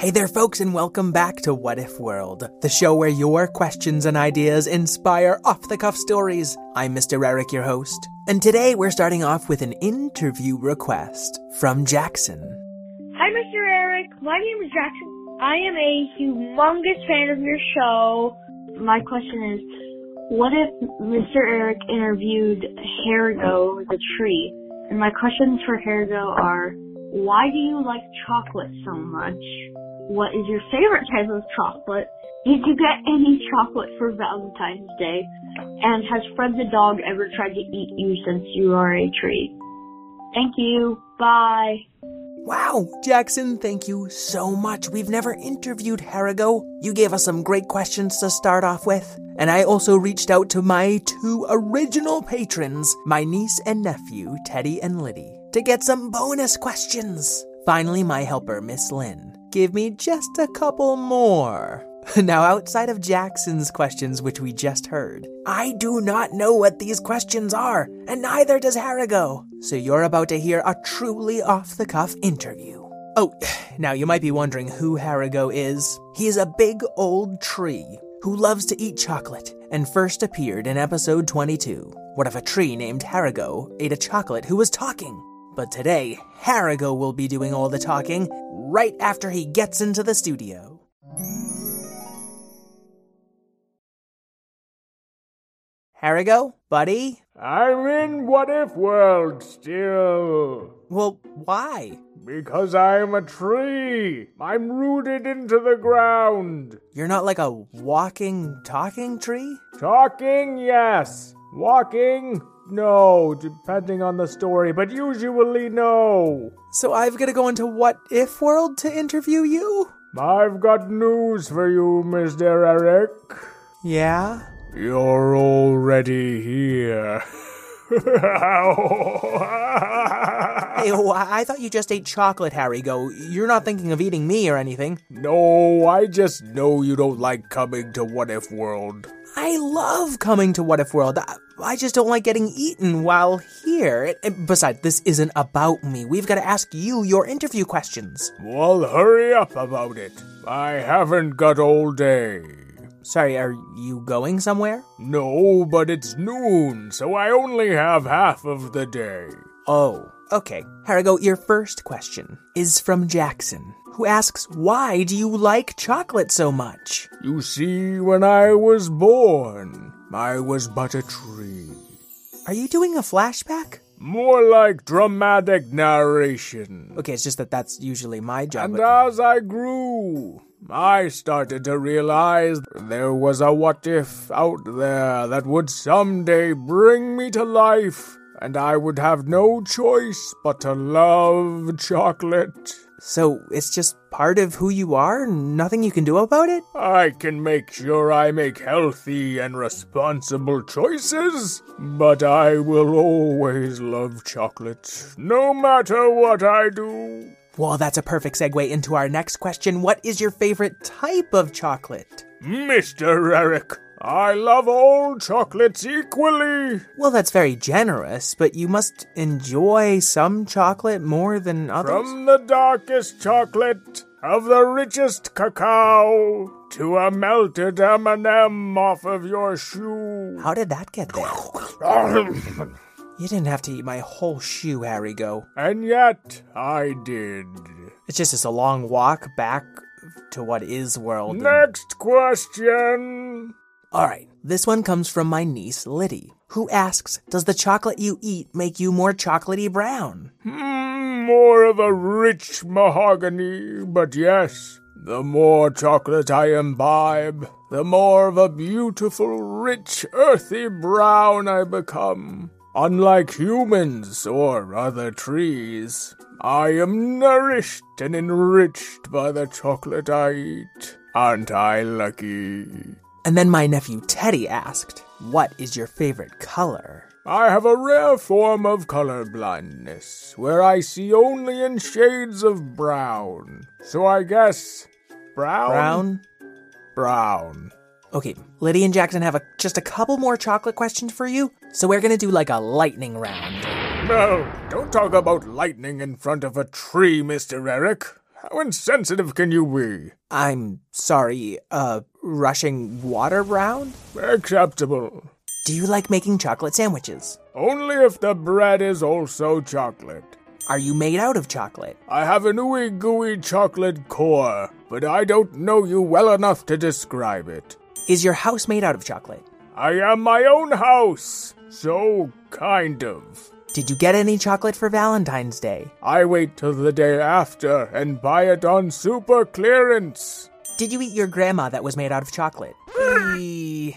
Hey there, folks, and welcome back to What If World, the show where your questions and ideas inspire off the cuff stories. I'm Mr. Eric, your host, and today we're starting off with an interview request from Jackson. Hi, Mr. Eric. My name is Jackson. I am a humongous fan of your show. My question is, what if Mr. Eric interviewed Harigo the tree? And my questions for Harigo are, why do you like chocolate so much? What is your favorite type of chocolate? Did you get any chocolate for Valentine's Day? And has Fred the dog ever tried to eat you since you are a tree? Thank you. Bye. Wow, Jackson, thank you so much. We've never interviewed Harigo. You gave us some great questions to start off with. And I also reached out to my two original patrons, my niece and nephew, Teddy and Liddy, to get some bonus questions. Finally, my helper, Miss Lynn, gave me just a couple more. Now, outside of Jackson's questions, which we just heard, I do not know what these questions are, and neither does Harigo. So you're about to hear a truly off the cuff interview. Oh, now you might be wondering who Harigo is. He is a big old tree who loves to eat chocolate and first appeared in episode 22. What if a tree named Harigo ate a chocolate who was talking? But today, Harigo will be doing all the talking right after he gets into the studio. Harigo, buddy? I'm in What If World still. Well, why? Because I'm a tree. I'm rooted into the ground. You're not like a walking, talking tree? Talking, yes. Walking, no, depending on the story, but usually no. So I've got to go into What If World to interview you? I've got news for you, Mr. Eric. Yeah? You're already here. Hey, oh, I I thought you just ate chocolate, Harigo. You're not thinking of eating me or anything. no, I just know you don't like coming to What If World. I love coming to What If World. I, I just don't like getting eaten while here. It- it- besides, this isn't about me. We've got to ask you your interview questions. Well, hurry up about it. I haven't got all day. Sorry, are you going somewhere? No, but it's noon, so I only have half of the day. Oh, okay. Harigo, your first question is from Jackson, who asks, Why do you like chocolate so much? You see, when I was born, I was but a tree. Are you doing a flashback? More like dramatic narration. Okay, it's just that that's usually my job. And as I grew, I started to realize there was a what if out there that would someday bring me to life, and I would have no choice but to love chocolate. so it's just part of who you are? Nothing you can do about it? I can make sure I make healthy and responsible choices, but I will always love chocolate, no matter what I do. Well, that's a perfect segue into our next question. What is your favorite type of chocolate? Mr. Eric, I love all chocolates equally. Well, that's very generous, but you must enjoy some chocolate more than others. From the darkest chocolate of the richest cacao to a melted M&M off of your shoe. How did that get there? You didn't have to eat my whole shoe, Harigo. and yet I did. It's just it's a long walk back to What If World. Next question. All right, this one comes from my niece Liddy, who asks, "Does the chocolate you eat make you more chocolatey brown?" Hmm, more of a rich mahogany, but yes, the more chocolate I imbibe, the more of a beautiful, rich, earthy brown I become. Unlike humans or other trees, I am nourished and enriched by the chocolate I eat. Aren't I lucky? And then my nephew Teddy asked, What is your favorite color? I have a rare form of color blindness, where I see only in shades of brown. So I guess brown. Brown? Brown. Okay, Lydia and Jackson have a, just a couple more chocolate questions for you, so we're gonna do like a lightning round. No, don't talk about lightning in front of a tree, Mr. Eric. How insensitive can you be? I'm sorry, uh, rushing water round? Acceptable. Do you like making chocolate sandwiches? Only if the bread is also chocolate. Are you made out of chocolate? I have an ooey gooey chocolate core, but I don't know you well enough to describe it. Is your house made out of chocolate? I am my own house, so kind of. Did you get any chocolate for Valentine's Day? I wait till the day after and buy it on super clearance. Did you eat your grandma that was made out of chocolate?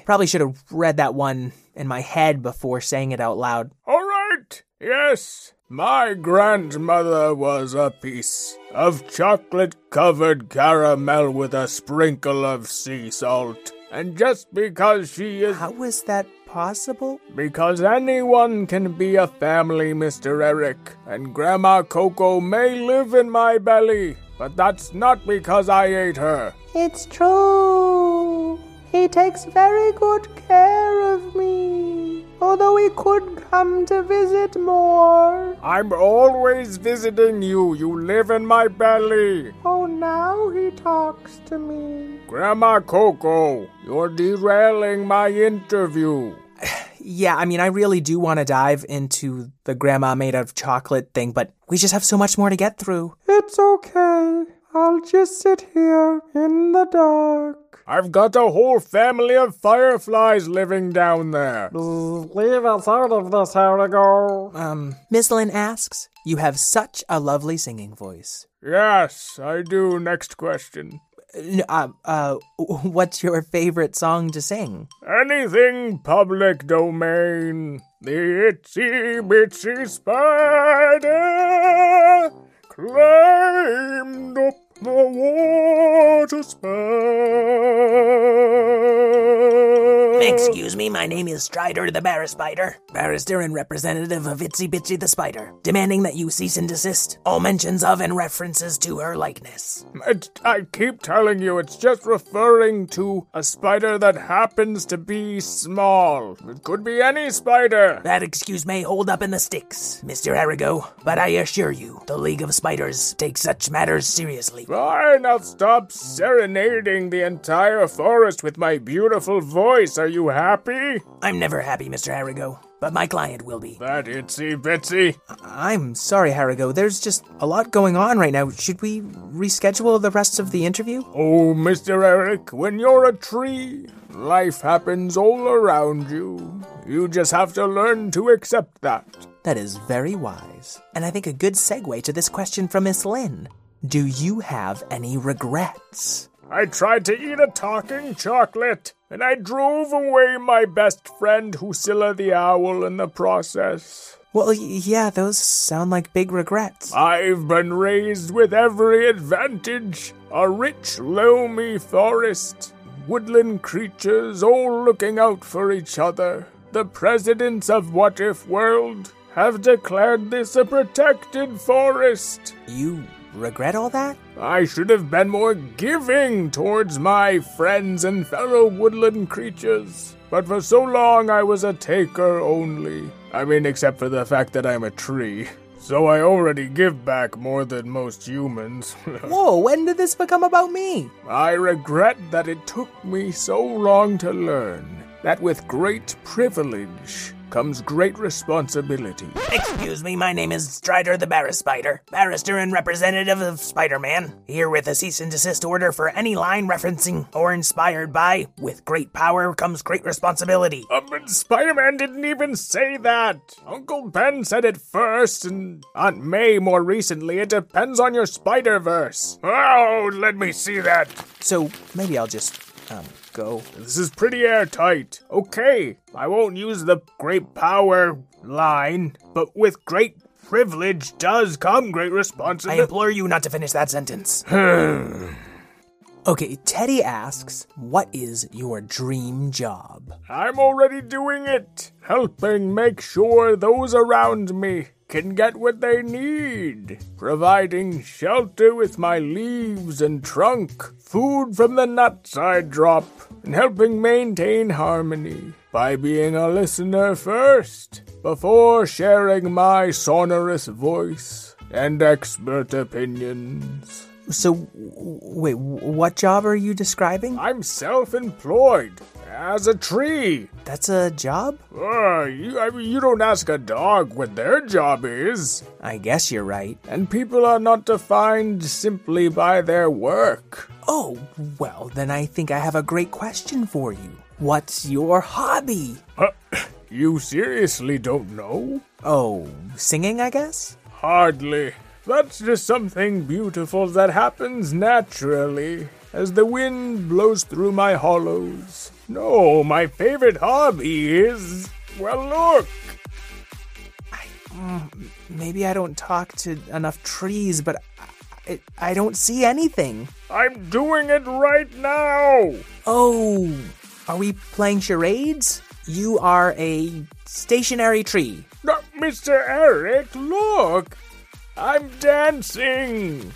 Probably should have read that one in my head before saying it out loud. All right, yes. My grandmother was a piece of chocolate covered caramel with a sprinkle of sea salt. And just because she is. How is that possible? Because anyone can be a family, Mr. Eric, and Grandma Coco may live in my belly, but that's not because I ate her. It's true. He takes very good care of me. Although he could come to visit more. I'm always visiting you. You live in my belly. Oh, now he talks to me. Grandma Coco, you're derailing my interview. Yeah, I mean, I really do want to dive into the grandma made out of chocolate thing, but we just have so much more to get through. It's okay. I'll just sit here in the dark. I've got a whole family of fireflies living down there. Leave us out of this, Harigo. Um, Miss Lynn asks, You have such a lovely singing voice. Yes, I do. Next question. N- Uh, uh, what's your favorite song to sing? Anything public domain. The itsy bitsy spider climbed up the water spout. Excuse me, my name is Strider the Barra Spider, barrister and representative of Itsy Bitsy the Spider, demanding that you cease and desist all mentions of and references to her likeness. It, I keep telling you, it's just referring to a spider that happens to be small. It could be any spider. That excuse may hold up in the sticks, Mr. Arago, but I assure you, the League of Spiders takes such matters seriously. Fine, I'll stop serenading the entire forest with my beautiful voice. Are you happy? I'm never happy, Mr. Arago, but my client will be. That itsy bitsy. I'm sorry, Harigo. There's just a lot going on right now. Should we reschedule the rest of the interview? Oh, Mr. Eric, when you're a tree, life happens all around you. You just have to learn to accept that. That is very wise. And I think a good segue to this question from Miss Lynn. Do you have any regrets? I tried to eat a talking chocolate, and I drove away my best friend, Husilla the owl, in the process. Well, yeah, those sound like big regrets. I've been raised with every advantage a rich, loamy forest, woodland creatures all looking out for each other. The presidents of What If World have declared this a protected forest. You regret all that? I should have been more giving towards my friends and fellow woodland creatures. But for so long I was a taker only. I mean, except for the fact that I'm a tree. So I already give back more than most humans. Whoa, when did this become about me? I regret that it took me so long to learn that with great privilege comes great responsibility. Excuse me, my name is Strider the Barra Spider, barrister and representative of Spider Man, here with a cease and desist order for any line referencing or inspired by, with great power comes great responsibility. Uh, but Spider Man didn't even say that. Uncle Ben said it first, and Aunt May more recently. It depends on your Spider Verse. Oh, let me see that. So maybe I'll just um, go. This is pretty airtight. Okay, I won't use the great power line, but with great privilege does come great responsibility. I implore you not to finish that sentence. okay, Teddy asks, What is your dream job? I'm already doing it, helping make sure those around me can get what they need, providing shelter with my leaves and trunk, food from the nuts I drop, and helping maintain harmony by being a listener first before sharing my sonorous voice and expert opinions. So, wait, what job are you describing? I'm self employed as a tree. That's a job? Uh, you, I mean, you don't ask a dog what their job is. I guess you're right. And people are not defined simply by their work. Oh, well, then I think I have a great question for you. What's your hobby? Uh, you seriously don't know? Oh, singing, I guess? Hardly. That's just something beautiful that happens naturally as the wind blows through my hollows. No, my favorite hobby is. Well, look! Mm, maybe I don't talk to enough trees, but I, I don't see anything. I'm doing it right now! Oh, are we playing charades? You are a stationary tree. No, Mr. Eric, look! I'm dancing!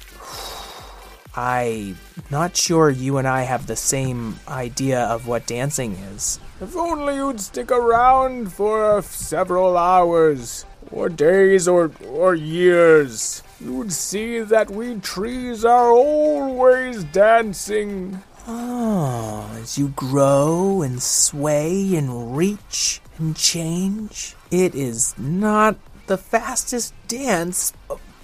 I'm not sure you and I have the same idea of what dancing is. If only you'd stick around for several hours, or days, or, or years, you'd see that we trees are always dancing. Oh, as you grow and sway and reach and change, it is not the fastest dance,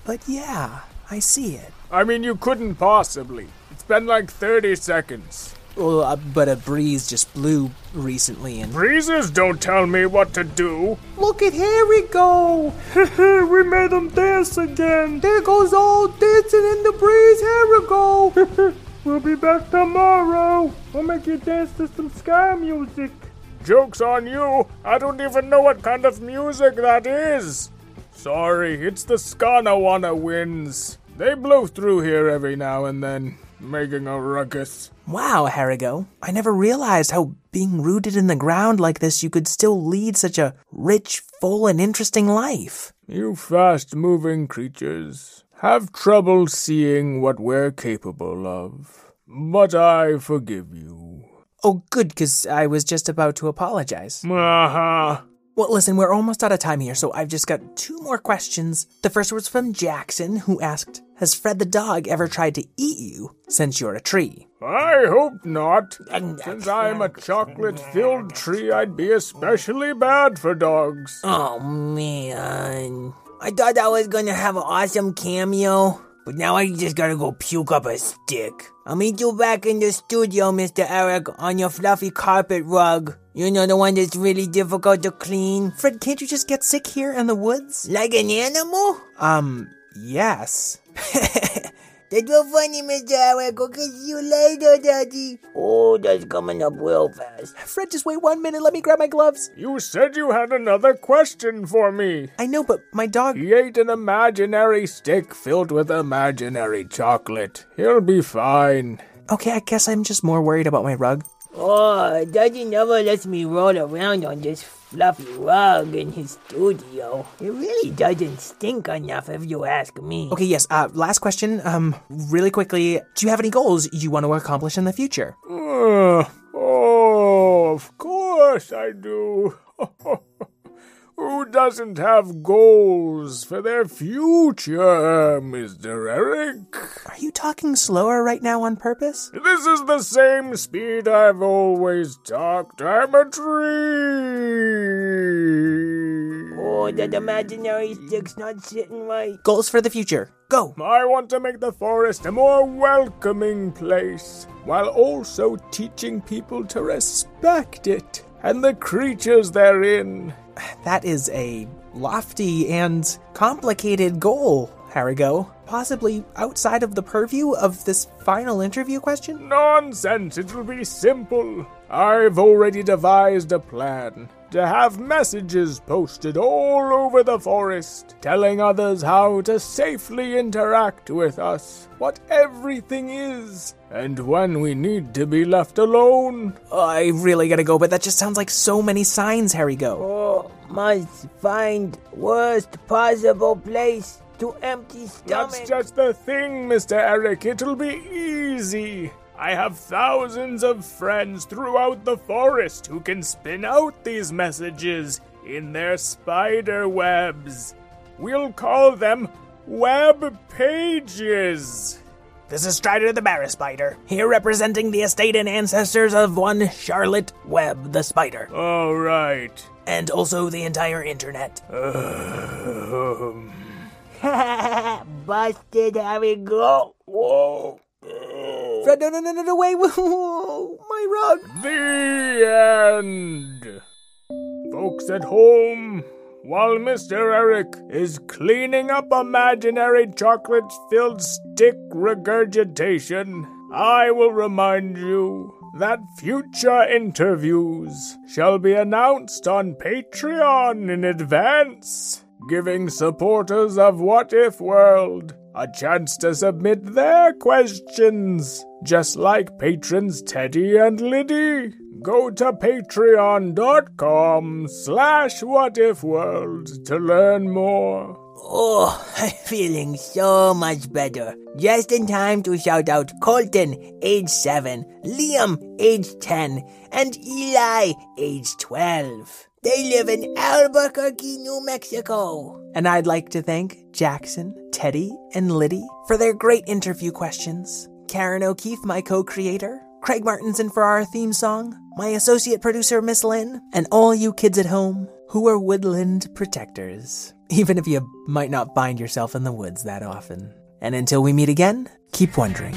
but yeah, I see it. I mean, you couldn't possibly. It's been like 30 seconds. Well, uh, but a breeze just blew recently, and Breezes don't tell me what to do. Look at here we go. we made them dance again. There goes all dancing in the breeze. Here we go. We'll be back tomorrow. We'll make you dance to some ska music. Joke's on you. I don't even know what kind of music that is. Sorry, it's the Skanawana winds. They blow through here every now and then, making a ruckus. wow, Harigo, I never realized how being rooted in the ground like this, you could still lead such a rich, full, and interesting life. You fast moving creatures have trouble seeing what we're capable of. But I forgive you. Oh, good, because I was just about to apologize. Uh-huh. Well, listen, we're almost out of time here, so I've just got two more questions. The first was from Jackson, who asked Has Fred the dog ever tried to eat you since you're a tree? I hope not. Since I'm a chocolate filled tree, I'd be especially bad for dogs. Oh man. I thought I was gonna have an awesome cameo, but now I just gotta go puke up a stick. I'll meet you back in the studio, Mr. Eric, on your fluffy carpet rug. You know the one that's really difficult to clean? Fred, can't you just get sick here in the woods? Like an animal? Um, yes. That's so funny, Mr. Eric. I'll kiss you later, Daddy. Oh, that's coming up real fast. Fred, just wait one minute, let me grab my gloves. You said you had another question for me. I know, but my dog. He ate an imaginary stick filled with imaginary chocolate. He'll be fine. Okay, I guess I'm just more worried about my rug. Oh, Daddy never lets me roll around on this fluffy rug in his studio. It really doesn't stink enough, if you ask me. Okay, yes, uh, last question. Um, really quickly, do you have any goals you want to accomplish in the future? Uh, oh, of course I do. Who doesn't have goals for their future, Mr. Eric? Are you talking slower right now on purpose? This is the same speed I've always talked. I'm a tree. Oh, that imaginary stick's not sitting right. Goals for the future. Go. I want to make the forest a more welcoming place, while also teaching people to respect it and the creatures therein. That is a lofty and complicated goal, Harigo, possibly outside of the purview of this final interview question? Nonsense, it'll be simple. I've already devised a plan to have messages posted all over the forest telling others how to safely interact with us, what everything is, and when we need to be left alone. Oh, I really gotta go, but that just sounds like so many signs, Harigo. Oh, must find worst possible place to empty stomach. That's just the thing, Mr. Eric. It'll be easy. I have thousands of friends throughout the forest who can spin out these messages in their spider webs. We'll call them web pages. This is Strider the Barra Spider, here representing the estate and ancestors of one Charlotte Webb the Spider, All right. and also the entire internet. Um, Busted, Harigo. whoa. Fred, no, no, no, no, no, wait, my rug. The end. Folks at home, while Mr. Eric is cleaning up imaginary chocolate filled stick regurgitation, I will remind you that future interviews shall be announced on Patreon in advance, giving supporters of What If World a chance to submit their questions, just like patrons Teddy and Liddy. Go to patreon.com slash whatifworld to learn more. Oh, I'm feeling so much better. Just in time to shout out Colton, age 7, Liam, age 10, and Eli, age 12. They live in Albuquerque, New Mexico. And I'd like to thank Jackson, Teddy, and Liddy for their great interview questions. Karen O'Keefe, my co creator. Craig Martinson for our theme song. My associate producer, Miss Lynn. And all you kids at home who are woodland protectors. Even if you might not find yourself in the woods that often. And until we meet again, keep wondering